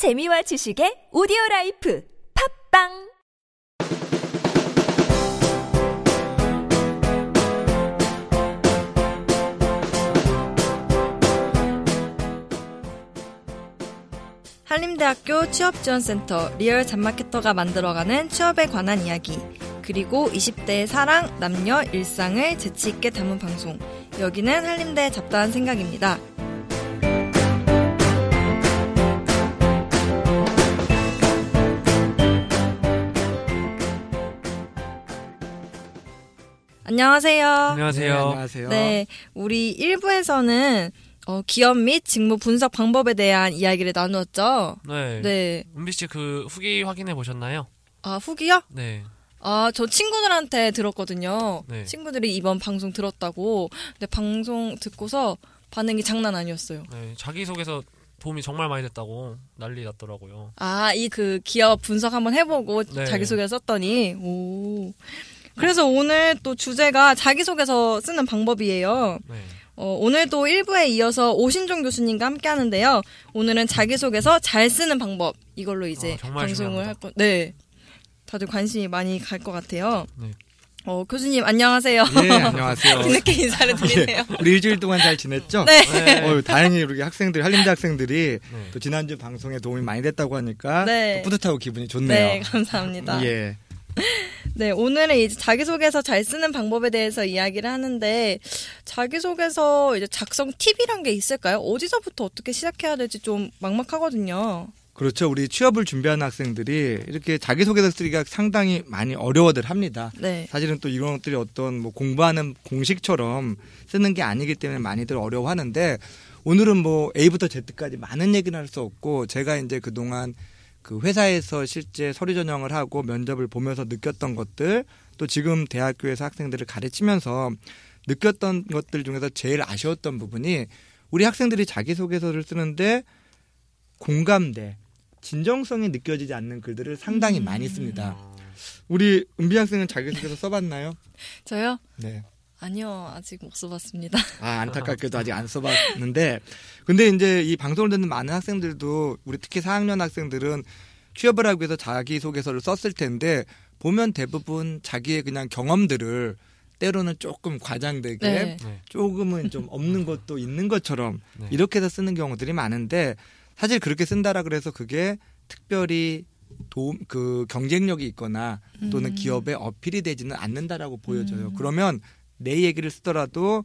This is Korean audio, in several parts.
재미와 지식의 오디오 라이프 팟빵 한림대학교 취업지원센터 리얼 잡마케터가 만들어가는 취업에 관한 이야기 그리고 20대의 사랑, 남녀, 일상을 재치있게 담은 방송 여기는 한림대 잡다한 생각입니다. 안녕하세요. 안녕하세요. 네, 안녕하세요. 네, 우리 1부에서는 어, 기업 및 직무 분석 방법에 대한 이야기를 나누었죠. 네. 네. 은비 씨 그 후기 확인해 보셨나요? 아, 후기요? 네. 아, 저 친구들한테 들었거든요. 네. 친구들이 이번 방송 들었다고. 근데 방송 듣고서 반응이 장난 아니었어요. 네. 자기 소개서 도움이 정말 많이 됐다고 난리 났더라고요. 아, 이 그 기업 분석 한번 해보고 네. 자기소개를 썼더니, 오. 그래서 오늘 또 주제가 자기소개서 쓰는 방법이에요. 네. 어, 오늘도 1부에 이어서 오신종 교수님과 함께 하는데요. 오늘은 자기소개서 잘 쓰는 방법. 이걸로 이제 아, 정말 방송을 중요합니다. 할 거, 네. 다들 관심이 많이 갈 것 같아요. 네. 어, 교수님, 안녕하세요. 예, 안녕하세요. 뒤늦게 인사를 드리네요. 우리 일주일 동안 잘 지냈죠? 네. 네. 어, 다행히 우리 학생들, 한림대 학생들이 네. 또 지난주 방송에 도움이 많이 됐다고 하니까 네. 또 뿌듯하고 기분이 네, 좋네요. 감사합니다. 예. 네, 오늘은 이제 자기소개서 잘 쓰는 방법에 대해서 이야기를 하는데, 자기소개서 이제 작성 팁이란 게 있을까요? 어디서부터 어떻게 시작해야 될지 좀 막막하거든요. 그렇죠. 우리 취업을 준비하는 학생들이 이렇게 자기소개서 쓰기가 상당히 많이 어려워들 합니다. 네. 사실은 또 이런 것들이 어떤 뭐 공부하는 공식처럼 쓰는 게 아니기 때문에 많이들 어려워하는데 오늘은 뭐 A부터 Z까지 많은 얘기는 할 수 없고 제가 이제 그동안 그 회사에서 실제 서류 전형을 하고 면접을 보면서 느꼈던 것들 또 지금 대학교에서 학생들을 가르치면서 느꼈던 것들 중에서 제일 아쉬웠던 부분이 우리 학생들이 자기소개서를 쓰는데 공감대, 진정성이 느껴지지 않는 글들을 상당히 많이 씁니다. 우리 은비 학생은 자기소개서 써봤나요? 저요? 네. 아니요, 아직 못 써봤습니다. 아, 안타깝게도 아직 안 써봤는데. 근데 이제 이 방송을 듣는 많은 학생들도 우리 특히 4학년 학생들은 취업을 하기 위해서 자기소개서를 썼을 텐데 보면 대부분 자기의 그냥 경험들을 때로는 조금 과장되게 네. 네. 조금은 좀 없는 것도 있는 것처럼 네. 이렇게 해서 쓰는 경우들이 많은데 사실 그렇게 쓴다라 그래서 그게 특별히 도움 그 경쟁력이 있거나 또는 음. 기업에 어필이 되지는 않는다라고 보여져요. 음. 그러면 내 얘기를 쓰더라도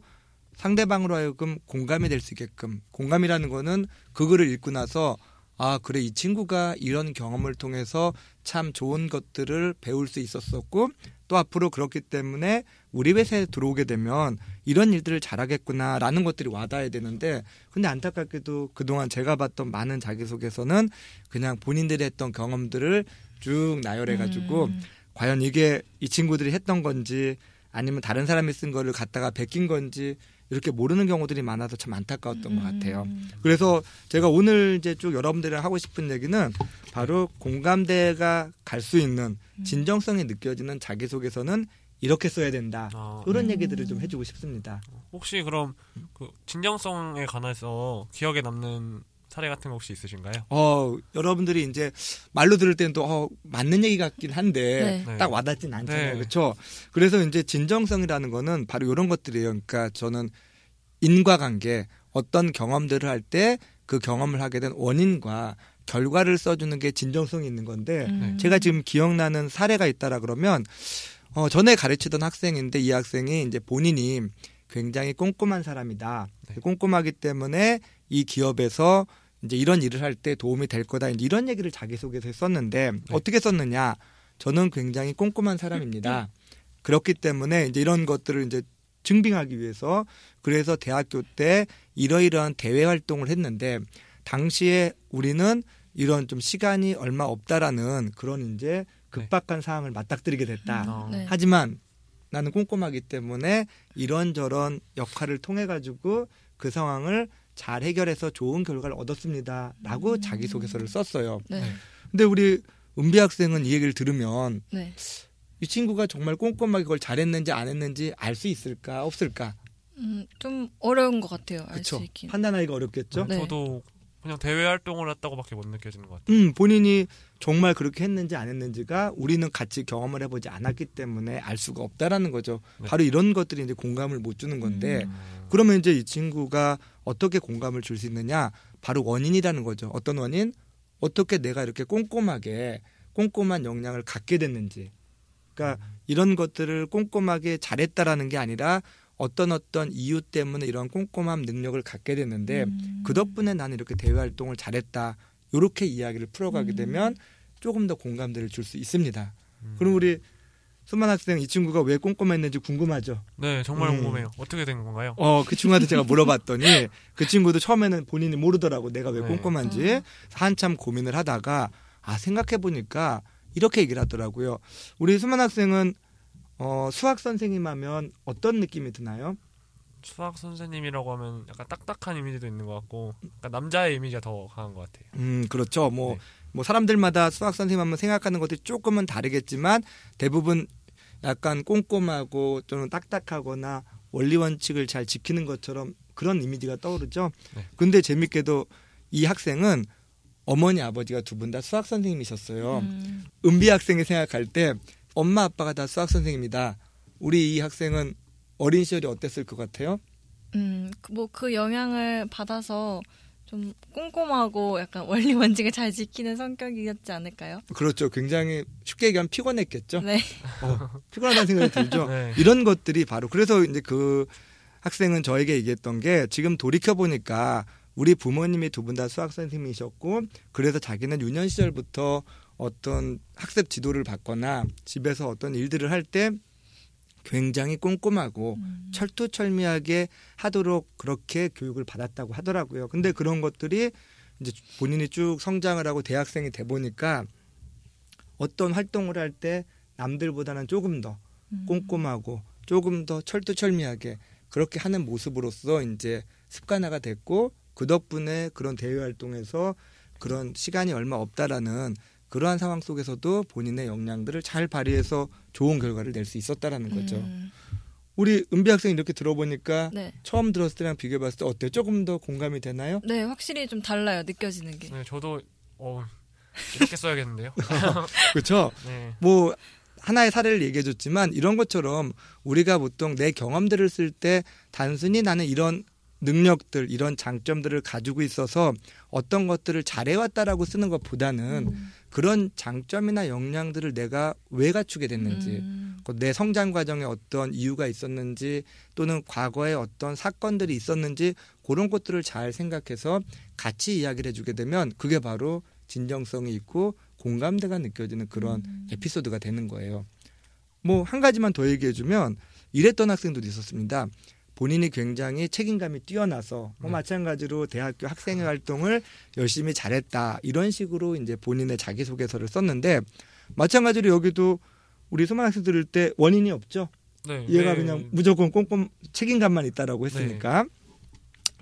상대방으로 하여금 공감이 될 수 있게끔 공감이라는 거는 그 글을 읽고 나서 아 그래 이 친구가 이런 경험을 통해서 참 좋은 것들을 배울 수 있었었고 또 앞으로 그렇기 때문에 우리 회사에 들어오게 되면 이런 일들을 잘하겠구나라는 것들이 와닿아야 되는데 근데 안타깝게도 그동안 제가 봤던 많은 자기소개서는 그냥 본인들이 했던 경험들을 쭉 나열해 가지고 음. 과연 이게 이 친구들이 했던 건지 아니면 다른 사람이 쓴 거를 갖다가 베낀 건지 이렇게 모르는 경우들이 많아서 참 안타까웠던 것 같아요. 음. 그래서 제가 오늘 이제 쭉 여러분들이랑 하고 싶은 얘기는 바로 공감대가 갈 수 있는 음. 진정성이 느껴지는 자기소개서는 이렇게 써야 된다. 아, 이런 음. 얘기들을 좀 해주고 싶습니다. 혹시 그럼 그 진정성에 관해서 기억에 남는 사례 같은 거 혹시 있으신가요? 어, 여러분들이 이제 말로 들을 때는 또 어, 맞는 얘기 같긴 한데 네. 네. 딱 와닿진 않잖아요. 네. 그렇죠? 그래서 이제 진정성이라는 거는 바로 이런 것들이에요. 그러니까 저는 인과관계 어떤 경험들을 할 때 그 경험을 하게 된 원인과 결과를 써주는 게 진정성이 있는 건데 음. 제가 지금 기억나는 사례가 있다라 그러면 어, 전에 가르치던 학생인데 이 학생이 이제 본인이 굉장히 꼼꼼한 사람이다. 네. 꼼꼼하기 때문에 이 기업에서 이제 이런 일을 할 때 도움이 될 거다. 이런 얘기를 자기소개서에 썼는데 어떻게 썼느냐? 저는 굉장히 꼼꼼한 사람입니다. 그렇기 때문에 이제 이런 것들을 이제 증빙하기 위해서 그래서 대학교 때 이러이러한 대외 활동을 했는데 당시에 우리는 이런 좀 시간이 얼마 없다라는 그런 이제 급박한 사항을 맞닥뜨리게 됐다. 어. 네. 하지만 나는 꼼꼼하기 때문에 이런저런 역할을 통해 가지고 그 상황을 잘 해결해서 좋은 결과를 얻었습니다라고 자기소개서를 썼어요. 네. 네. 근데 우리 은비 학생은 이 얘기를 들으면 네. 이 친구가 정말 꼼꼼하게 그걸 잘했는지 안 했는지 알 수 있을까 없을까? 음, 좀 어려운 것 같아요. 알 그렇죠. 수 있긴. 판단하기가 어렵겠죠. 네. 저도 그냥 대외 활동을 했다고밖에 못 느껴지는 것 같아요. 음, 본인이 정말 그렇게 했는지 안 했는지가 우리는 같이 경험을 해보지 않았기 때문에 알 수가 없다라는 거죠. 네. 바로 이런 것들이 이제 공감을 못 주는 건데, 음. 그러면 이제 이 친구가 어떻게 공감을 줄 수 있느냐? 바로 원인이라는 거죠. 어떤 원인? 어떻게 내가 이렇게 꼼꼼하게 꼼꼼한 역량을 갖게 됐는지. 그러니까 이런 것들을 꼼꼼하게 잘했다라는 게 아니라 어떤 어떤 이유 때문에 이런 꼼꼼한 능력을 갖게 됐는데 음. 그 덕분에 나는 이렇게 대외 활동을 잘했다. 이렇게 이야기를 풀어가게 음. 되면 조금 더 공감대를 줄 수 있습니다. 음. 그럼 우리 수만 학생 이 친구가 왜 꼼꼼했는지 궁금하죠? 네, 정말 음. 궁금해요. 어떻게 된 건가요? 어, 그 친구한테 제가 물어봤더니 그 친구도 처음에는 본인이 모르더라고 내가 왜 네. 꼼꼼한지 어. 한참 고민을 하다가 아 생각해 보니까 이렇게 얘기를 하더라고요. 우리 수만 학생은 어, 수학 선생님 하면 어떤 느낌이 드나요? 수학 선생님이라고 하면 약간 딱딱한 이미지도 있는 것 같고, 약간 남자의 이미지가 더 강한 것 같아요. 음, 그렇죠. 뭐, 네. 뭐 사람들마다 수학 선생님 하면 생각하는 것들이 조금은 다르겠지만 대부분 약간 꼼꼼하고 또는 딱딱하거나 원리 원칙을 잘 지키는 것처럼 그런 이미지가 떠오르죠. 네. 근데 재밌게도 이 학생은 어머니 아버지가 두 분 다 수학 선생님이셨어요. 음. 은비 학생이 생각할 때 엄마 아빠가 다 수학 선생님이다. 우리 이 학생은 어린 시절이 어땠을 것 같아요? 음, 뭐 그 영향을 받아서 좀 꼼꼼하고 약간 원리 원칙을 잘 지키는 성격이었지 않을까요? 그렇죠. 굉장히 쉽게 얘기하면 피곤했겠죠. 네. 어, 피곤하다는 생각이 들죠. 네. 이런 것들이 바로 그래서 이제 그 학생은 저에게 얘기했던 게 지금 돌이켜 보니까 우리 부모님이 두 분 다 수학 선생님이셨고 그래서 자기는 유년 시절부터 어떤 학습 지도를 받거나 집에서 어떤 일들을 할 때 굉장히 꼼꼼하고 음. 철두철미하게 하도록 그렇게 교육을 받았다고 하더라고요. 근데 그런 것들이 이제 본인이 쭉 성장을 하고 대학생이 돼 보니까 어떤 활동을 할 때 남들보다는 조금 더 음. 꼼꼼하고 조금 더 철두철미하게 그렇게 하는 모습으로서 이제 습관화가 됐고 그 덕분에 그런 대외 활동에서 그런 시간이 얼마 없다라는 그러한 상황 속에서도 본인의 역량들을 잘 발휘해서 좋은 결과를 낼 수 있었다라는 거죠. 음. 우리 은비 학생 이렇게 들어보니까 네. 처음 들었을 때랑 비교해봤을 때 어때요? 조금 더 공감이 되나요? 네, 확실히 좀 달라요. 느껴지는 게. 네, 저도 어, 이렇게 써야겠는데요. 그렇죠. 네. 뭐 하나의 사례를 얘기해줬지만 이런 것처럼 우리가 보통 내 경험들을 쓸 때 단순히 나는 이런 능력들, 이런 장점들을 가지고 있어서 어떤 것들을 잘해왔다라고 쓰는 것보다는 음. 그런 장점이나 역량들을 내가 왜 갖추게 됐는지, 음. 그내 성장 과정에 어떤 이유가 있었는지 또는 과거에 어떤 사건들이 있었는지 그런 것들을 잘 생각해서 같이 이야기를 해주게 되면 그게 바로 진정성이 있고 공감대가 느껴지는 그런 음. 에피소드가 되는 거예요. 뭐 한 가지만 더 얘기해주면 이랬던 학생들도 있었습니다. 본인이 굉장히 책임감이 뛰어나서 뭐 네. 마찬가지로 대학교 학생회 활동을 열심히 잘했다 이런 식으로 이제 본인의 자기소개서를 썼는데 마찬가지로 여기도 우리 수만 학생 들을 때 원인이 없죠. 네. 얘가 네. 그냥 무조건 꼼꼼 책임감만 있다라고 했으니까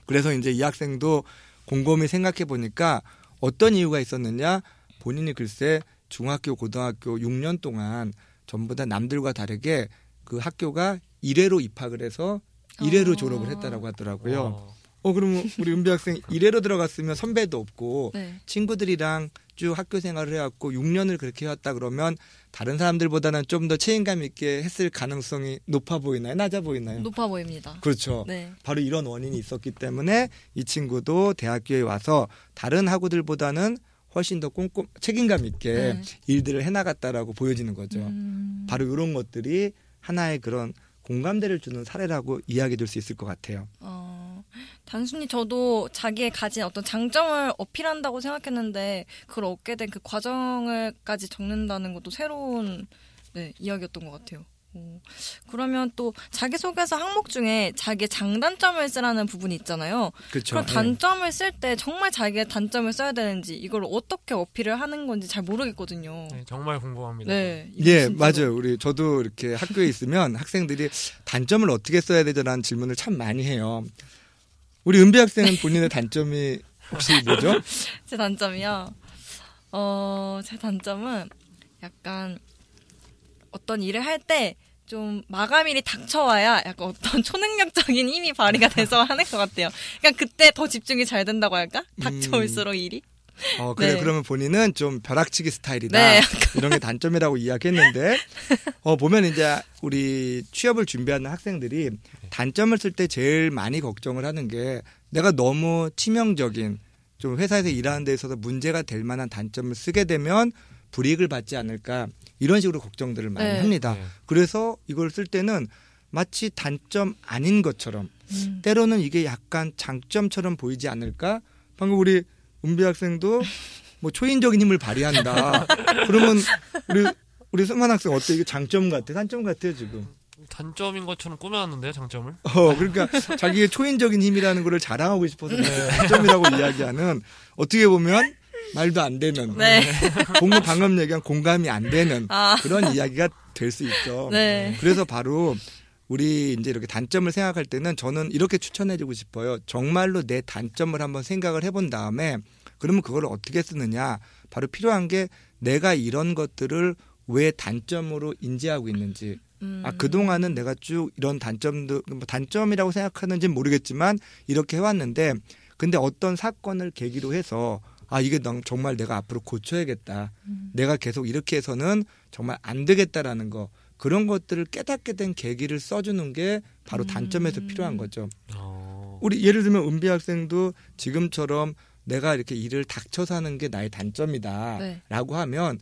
그래서 이제 이 학생도 곰곰이 생각해 보니까 어떤 이유가 있었느냐 본인이 글쎄 중학교 고등학교 6년 동안 전부 다 남들과 다르게 그 학교가 1회로 입학을 해서 1회로 어. 졸업을 했다라고 하더라고요. 어, 어 그러면 우리 은비 학생 1회로 들어갔으면 선배도 없고 네. 친구들이랑 쭉 학교 생활을 해왔고 6년을 그렇게 해왔다 그러면 다른 사람들보다는 좀 더 책임감 있게 했을 가능성이 높아 보이나요? 낮아 보이나요? 높아 보입니다. 그렇죠. 네. 바로 이런 원인이 있었기 때문에 이 친구도 대학교에 와서 다른 학우들보다는 훨씬 더 꼼꼼 책임감 있게 네. 일들을 해나갔다라고 보여지는 거죠. 음. 바로 이런 것들이 하나의 그런 공감대를 주는 사례라고 이야기해 줄수 있을 것 같아요. 어, 단순히 저도 자기의 가진 어떤 장점을 어필한다고 생각했는데 그걸 얻게 된 그 과정을까지 적는다는 것도 새로운 네, 이야기였던 것 같아요. 어, 그러면 또 자기소개서 항목 중에 자기의 장단점을 쓰라는 부분이 있잖아요. 그렇죠. 그럼 단점을 쓸때 정말 자기의 단점을 써야 되는지 이걸 어떻게 어필을 하는 건지 잘 모르겠거든요. 네, 정말 궁금합니다. 네. 예. 맞아요. 우리 저도 이렇게 학교에 있으면 학생들이 단점을 어떻게 써야 되죠라는 질문을 참 많이 해요. 우리 은비 학생은 본인의 단점이 혹시 뭐죠? 제 단점이요. 어, 제 단점은 약간 어떤 일을 할 때 좀 마감일이 닥쳐와야 약간 어떤 초능력적인 힘이 발휘가 돼서 하는 것 같아요. 그러니까 그때 더 집중이 잘 된다고 할까? 닥쳐올수록 일이. 어, 그래 네. 그러면 본인은 좀 벼락치기 스타일이다. 네. 이런 게 단점이라고 이야기했는데 어 보면 이제 우리 취업을 준비하는 학생들이 단점을 쓸 때 제일 많이 걱정을 하는 게 내가 너무 치명적인 좀 회사에서 일하는 데 있어서 문제가 될 만한 단점을 쓰게 되면 불이익을 받지 않을까 이런 식으로 걱정들을 많이 네. 합니다. 네. 그래서 이걸 쓸 때는 마치 단점 아닌 것처럼 음. 때로는 이게 약간 장점처럼 보이지 않을까? 방금 우리 은비 학생도 뭐 초인적인 힘을 발휘한다. 그러면 우리 우리 승만 학생 어때? 이게 장점 같아? 단점 같아요 지금? 단점인 것처럼 꾸며놨는데요, 장점을. 어 그러니까 자기의 초인적인 힘이라는 거를 자랑하고 싶어서 단점이라고 이야기하는 어떻게 보면 말도 안 되는 네. 공부 방금 얘기한 공감이 안 되는 아. 그런 이야기가 될 수 있죠. 네. 그래서 바로 우리 이제 이렇게 단점을 생각할 때는 저는 이렇게 추천해주고 싶어요. 정말로 내 단점을 한번 생각을 해본 다음에 그러면 그걸 어떻게 쓰느냐. 바로 필요한 게 내가 이런 것들을 왜 단점으로 인지하고 있는지. 음. 아, 그동안은 내가 쭉 이런 단점도, 뭐 단점이라고 생각하는지는 모르겠지만 이렇게 해왔는데 근데 어떤 사건을 계기로 해서 아, 이게 넌 정말 내가 앞으로 고쳐야겠다. 내가 계속 이렇게 해서는 정말 안 되겠다라는 거. 그런 것들을 깨닫게 된 계기를 써주는 게 바로 단점에서 필요한 거죠. 어, 우리 예를 들면 은비 학생도 지금처럼 내가 이렇게 일을 닥쳐서 하는 게 나의 단점이다. 네. 라고 하면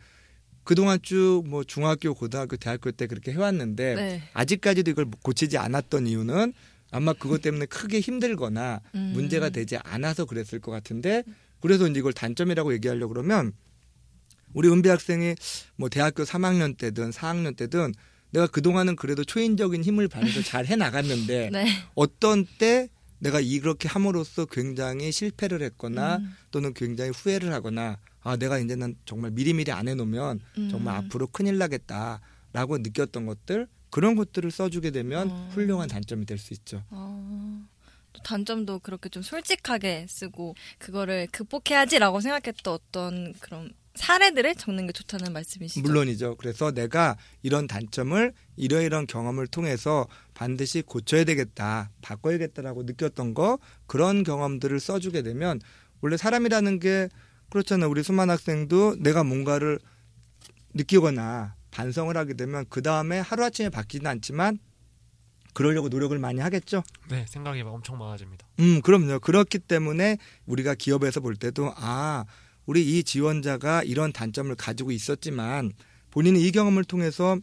그동안 쭉 뭐 중학교, 고등학교, 대학교 때 그렇게 해왔는데 네. 아직까지도 이걸 고치지 않았던 이유는 아마 그것 때문에 크게 힘들거나 음. 문제가 되지 않아서 그랬을 것 같은데 그래서 이제 이걸 단점이라고 얘기하려고 그러면 우리 은비 학생이 뭐 대학교 3학년 때든 4학년 때든 내가 그동안은 그래도 초인적인 힘을 발휘해서 잘 해나갔는데 네. 어떤 때 내가 이렇게 함으로써 굉장히 실패를 했거나 음. 또는 굉장히 후회를 하거나 아 내가 이제는 정말 미리미리 안 해놓으면 음. 정말 앞으로 큰일 나겠다라고 느꼈던 것들 그런 것들을 써주게 되면 어. 훌륭한 단점이 될 수 있죠. 어, 또 단점도 그렇게 좀 솔직하게 쓰고 그거를 극복해야지라고 생각했던 어떤 그런 사례들을 적는 게 좋다는 말씀이시죠? 물론이죠. 그래서 내가 이런 단점을 이러이런 경험을 통해서 반드시 고쳐야 되겠다, 바꿔야겠다라고 느꼈던 거 그런 경험들을 써주게 되면 원래 사람이라는 게 그렇잖아요. 우리 수만 학생도 내가 뭔가를 느끼거나 반성을 하게 되면 그 다음에 하루 아침에 바뀌지는 않지만 그러려고 노력을 많이 하겠죠. 네, 생각이 엄청 많아집니다. 음, 그럼요. 그렇기 때문에 우리가 기업에서 볼 때도 아, 우리 이 지원자가 이런 단점을 가지고 있었지만 본인이 이 경험을 통해서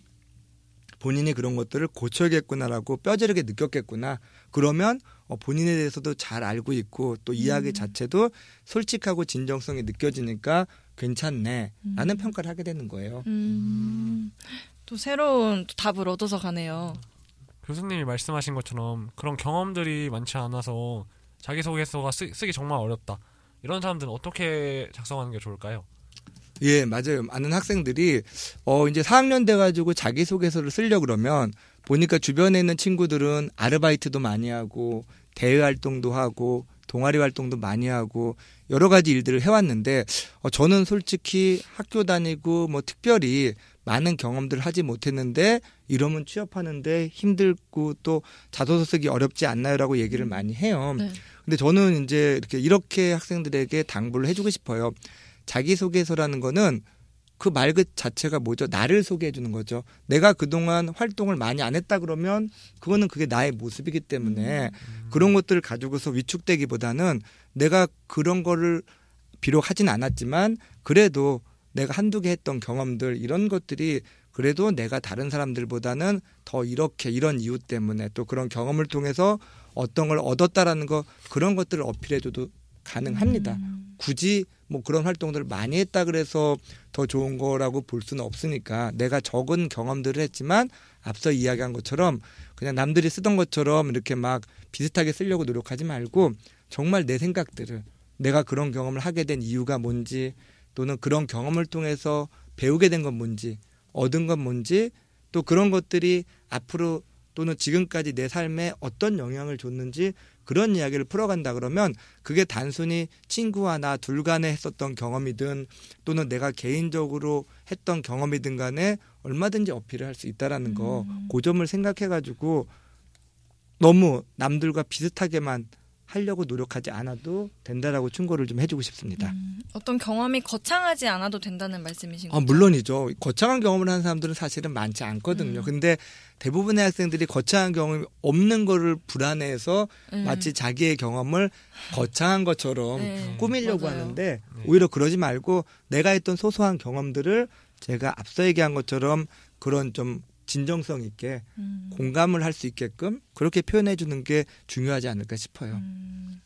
본인이 그런 것들을 고쳐야겠구나라고 뼈저리게 느꼈겠구나. 그러면 어, 본인에 대해서도 잘 알고 있고 또 이야기 자체도 솔직하고 진정성이 느껴지니까 괜찮네. 라는 평가를 하게 되는 거예요. 음, 또 새로운 또 답을 얻어서 가네요. 교수님이 말씀하신 것처럼 그런 경험들이 많지 않아서 자기소개서가 쓰, 쓰기 정말 어렵다. 이런 사람들은 어떻게 작성하는 게 좋을까요? 예, 맞아요. 많은 학생들이 어 이제 4학년 돼 가지고 자기소개서를 쓰려 그러면 보니까 주변에 있는 친구들은 아르바이트도 많이 하고 대외 활동도 하고 동아리 활동도 많이 하고 여러 가지 일들을 해왔는데 어, 저는 솔직히 학교 다니고 뭐 특별히 많은 경험들을 하지 못했는데 이러면 취업하는데 힘들고 또 자소서 쓰기 어렵지 않나요라고 얘기를 많이 해요. 네. 근데 저는 이제 이렇게 이렇게 학생들에게 당부를 해주고 싶어요. 자기소개서라는 거는 그 말 그 자체가 뭐죠? 나를 소개해 주는 거죠. 내가 그동안 활동을 많이 안 했다 그러면 그거는 그게 나의 모습이기 때문에 그런 것들을 가지고서 위축되기보다는 내가 그런 거를 비록 하진 않았지만 그래도 내가 한두 개 했던 경험들 이런 것들이 그래도 내가 다른 사람들보다는 더 이렇게 이런 이유 때문에 또 그런 경험을 통해서 어떤 걸 얻었다라는 거 그런 것들을 어필해줘도 가능합니다. 굳이 뭐 그런 활동들을 많이 했다 그래서 더 좋은 거라고 볼 수는 없으니까 내가 적은 경험들을 했지만 앞서 이야기한 것처럼 그냥 남들이 쓰던 것처럼 이렇게 막 비슷하게 쓰려고 노력하지 말고 정말 내 생각들을 내가 그런 경험을 하게 된 이유가 뭔지 또는 그런 경험을 통해서 배우게 된 건 뭔지 얻은 건 뭔지 또 그런 것들이 앞으로 또는 지금까지 내 삶에 어떤 영향을 줬는지 그런 이야기를 풀어간다 그러면 그게 단순히 친구와 나 둘 간에 했었던 경험이든 또는 내가 개인적으로 했던 경험이든 간에 얼마든지 어필을 할 수 있다라는 거, 그 점을 생각해가지고 너무 남들과 비슷하게만 하려고 노력하지 않아도 된다라고 충고를 좀 해주고 싶습니다. 어떤 경험이 거창하지 않아도 된다는 말씀이신 아, 거죠? 물론이죠. 거창한 경험을 하는 사람들은 사실은 많지 않거든요. 음. 근데 대부분의 학생들이 거창한 경험이 없는 거를 불안해해서 음. 마치 자기의 경험을 거창한 것처럼 네, 꾸미려고 맞아요. 하는데 오히려 그러지 말고 내가 했던 소소한 경험들을 제가 앞서 얘기한 것처럼 그런 좀 진정성 있게 음. 공감을 할 수 있게끔 그렇게 표현해 주는 게 중요하지 않을까 싶어요. 음.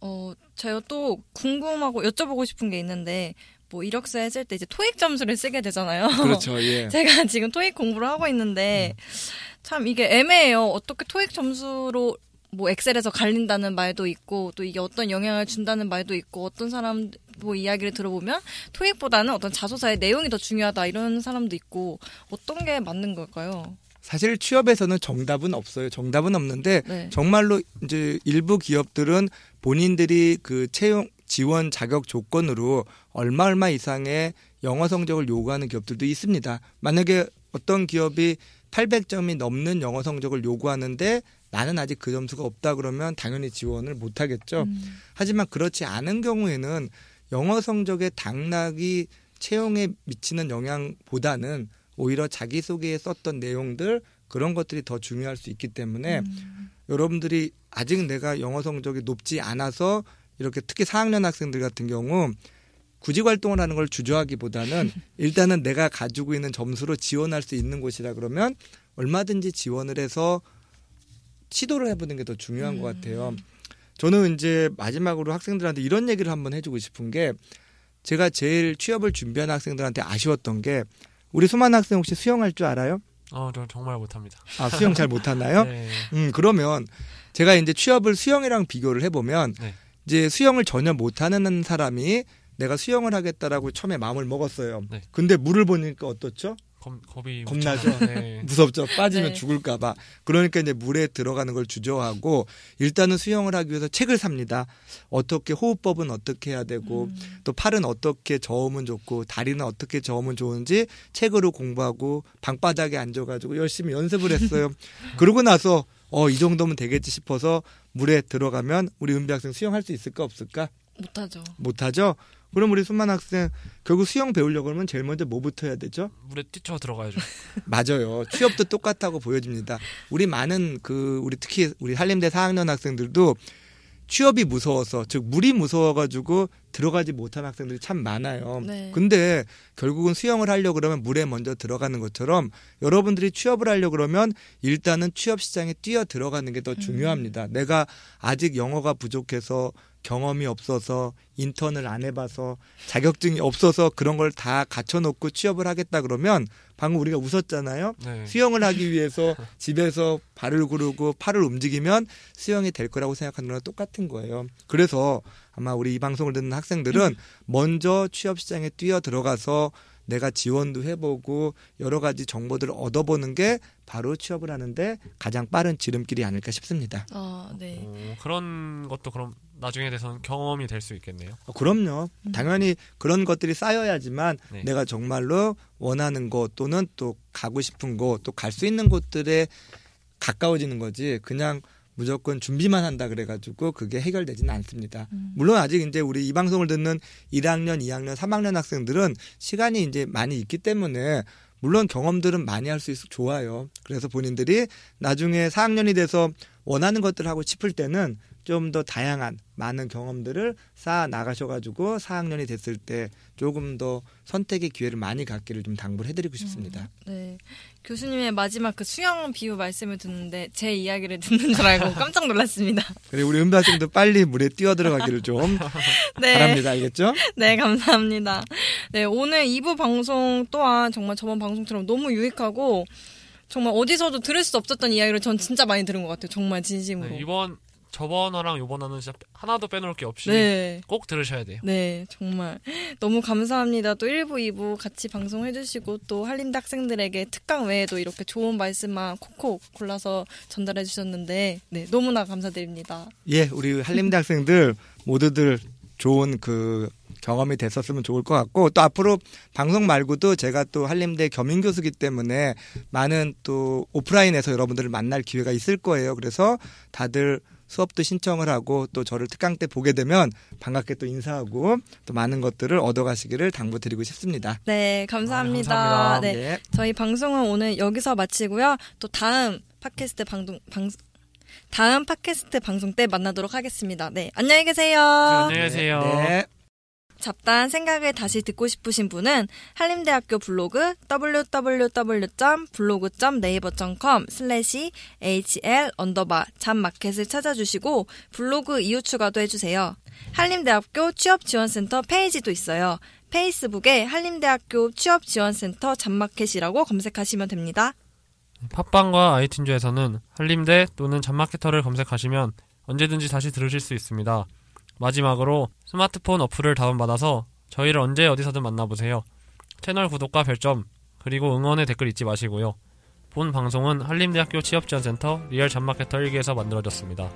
어, 제가 또 궁금하고 여쭤보고 싶은 게 있는데, 뭐, 이력서 했을 때 이제 토익 점수를 쓰게 되잖아요. 그렇죠. 예. 제가 지금 토익 공부를 하고 있는데, 참 이게 애매해요. 어떻게 토익 점수로 뭐 엑셀에서 갈린다는 말도 있고, 또 이게 어떤 영향을 준다는 말도 있고, 어떤 사람 뭐 이야기를 들어보면 토익보다는 어떤 자소사의 내용이 더 중요하다 이런 사람도 있고, 어떤 게 맞는 걸까요? 사실 취업에서는 정답은 없어요. 정답은 없는데 네. 정말로 이제 일부 기업들은 본인들이 그 채용 지원 자격 조건으로 얼마 얼마 이상의 영어 성적을 요구하는 기업들도 있습니다. 만약에 어떤 기업이 800점이 넘는 영어 성적을 요구하는데 나는 아직 그 점수가 없다 그러면 당연히 지원을 못 하겠죠. 음. 하지만 그렇지 않은 경우에는 영어 성적의 당락이 채용에 미치는 영향보다는 오히려 자기소개에 썼던 내용들 그런 것들이 더 중요할 수 있기 때문에 음. 여러분들이 아직 내가 영어 성적이 높지 않아서 이렇게 특히 4학년 학생들 같은 경우 구직 활동을 하는 걸 주저하기보다는 일단은 내가 가지고 있는 점수로 지원할 수 있는 곳이라 그러면 얼마든지 지원을 해서 시도를 해보는 게 더 중요한 것 같아요. 저는 이제 마지막으로 학생들한테 이런 얘기를 한번 해주고 싶은 게 제가 제일 취업을 준비하는 학생들한테 아쉬웠던 게 우리 수많은 학생 혹시 수영할 줄 알아요? 어, 저 정말 못합니다. 아 수영 잘 못하나요? 네. 음 그러면 제가 이제 취업을 수영이랑 비교를 해보면 네. 이제 수영을 전혀 못하는 사람이 내가 수영을 하겠다라고 처음에 마음을 먹었어요. 네. 근데 물을 보니까 어떻죠? 겁, 겁이 겁나죠? 네. 무섭죠. 빠지면 네. 죽을까봐. 그러니까 이제 물에 들어가는 걸 주저하고 일단은 수영을 하기 위해서 책을 삽니다. 어떻게 호흡법은 어떻게 해야 되고 음. 또 팔은 어떻게 저으면 좋고 다리는 어떻게 저으면 좋은지 책으로 공부하고 방바닥에 앉아가지고 열심히 연습을 했어요. 그러고 나서 어 이 정도면 되겠지 싶어서 물에 들어가면 우리 은비 학생 수영할 수 있을까 없을까? 못하죠. 못하죠. 그럼 우리 수만 학생 결국 수영 배우려고 하면 제일 먼저 뭐부터 해야 되죠? 물에 뛰쳐 들어가야죠. 맞아요. 취업도 똑같다고 보여집니다. 우리 많은 그 우리 특히 우리 한림대 4학년 학생들도 취업이 무서워서 즉 물이 무서워가지고 들어가지 못한 학생들이 참 많아요. 네. 근데 결국은 수영을 하려 고 그러면 물에 먼저 들어가는 것처럼 여러분들이 취업을 하려 고 그러면 일단은 취업 시장에 뛰어 들어가는 게 더 중요합니다. 내가 아직 영어가 부족해서 경험이 없어서 인턴을 안 해봐서 자격증이 없어서 그런 걸 다 갖춰놓고 취업을 하겠다 그러면 방금 우리가 웃었잖아요. 네. 수영을 하기 위해서 집에서 발을 구르고 팔을 움직이면 수영이 될 거라고 생각하는 거랑 똑같은 거예요. 그래서 아마 우리 이 방송을 듣는 학생들은 먼저 취업 시장에 뛰어 들어가서 내가 지원도 해보고 여러 가지 정보들을 얻어보는 게 바로 취업을 하는데 가장 빠른 지름길이 아닐까 싶습니다. 아, 네. 어, 그런 것도 그럼 나중에 돼서는 경험이 될 수 있겠네요. 어, 그럼요. 당연히 그런 것들이 쌓여야지만 네. 내가 정말로 원하는 곳 또는 또 가고 싶은 곳 또 갈 수 있는 곳들에 가까워지는 거지. 그냥 무조건 준비만 한다 그래가지고 그게 해결되지는 않습니다. 물론 아직 이제 우리 이 방송을 듣는 1학년, 2학년, 3학년 학생들은 시간이 이제 많이 있기 때문에 물론 경험들은 많이 할 수 있어 좋아요. 그래서 본인들이 나중에 4학년이 돼서 원하는 것들을 하고 싶을 때는 좀 더 다양한 많은 경험들을 쌓아 나가셔가지고 4학년이 됐을 때 조금 더 선택의 기회를 많이 갖기를 좀 당부를 해드리고 싶습니다. 네. 교수님의 마지막 그 수영 비유 말씀을 듣는데 제 이야기를 듣는 줄 알고 깜짝 놀랐습니다. 그리고 우리 은비학생도 빨리 물에 뛰어들어가기를 좀 네. 바랍니다. 알겠죠? 네, 감사합니다. 네, 오늘 2부 방송 또한 정말 저번 방송처럼 너무 유익하고 정말 어디서도 들을 수 없었던 이야기를 전 진짜 많이 들은 것 같아요. 정말 진심으로. 네, 이번 저번 화랑 요번 화는 진짜 하나도 빼놓을 게 없이 네. 꼭 들으셔야 돼요. 네, 정말 너무 감사합니다. 또 1부, 2부 같이 방송해 주시고 또 한림대 학생들에게 특강 외에도 이렇게 좋은 말씀만 콕콕 골라서 전달해 주셨는데 네, 너무나 감사드립니다. 예, 우리 한림대 학생들 모두들 좋은 그 경험이 됐었으면 좋을 것 같고 또 앞으로 방송 말고도 제가 또 한림대 겸임 교수기 때문에 많은 또 오프라인에서 여러분들을 만날 기회가 있을 거예요. 그래서 다들 수업도 신청을 하고 또 저를 특강 때 보게 되면 반갑게 또 인사하고 또 많은 것들을 얻어가시기를 당부드리고 싶습니다. 네, 감사합니다. 아, 감사합니다. 네, 예. 저희 방송은 오늘 여기서 마치고요. 또 다음 팟캐스트 방송 방 다음 팟캐스트 방송 때 만나도록 하겠습니다. 네, 안녕히 계세요. 안녕히 계세요. 네. 잡다한 생각을 다시 듣고 싶으신 분은 한림대학교 블로그 www.blog.naver.com 슬래시 hl underbar jobmarket을 찾아주시고 블로그 이웃 추가도 해주세요. 한림대학교 취업지원센터 페이지도 있어요. 페이스북에 한림대학교 취업지원센터 잡마켓이라고 검색하시면 됩니다. 팟빵과 아이튠즈에서는 한림대 또는 잡마케터를 검색하시면 언제든지 다시 들으실 수 있습니다. 마지막으로 스마트폰 어플을 다운받아서 저희를 언제 어디서든 만나보세요. 채널 구독과 별점 그리고 응원의 댓글 잊지 마시고요. 본 방송은 한림대학교 취업지원센터 리얼 잡마케터 1기에서 만들어졌습니다.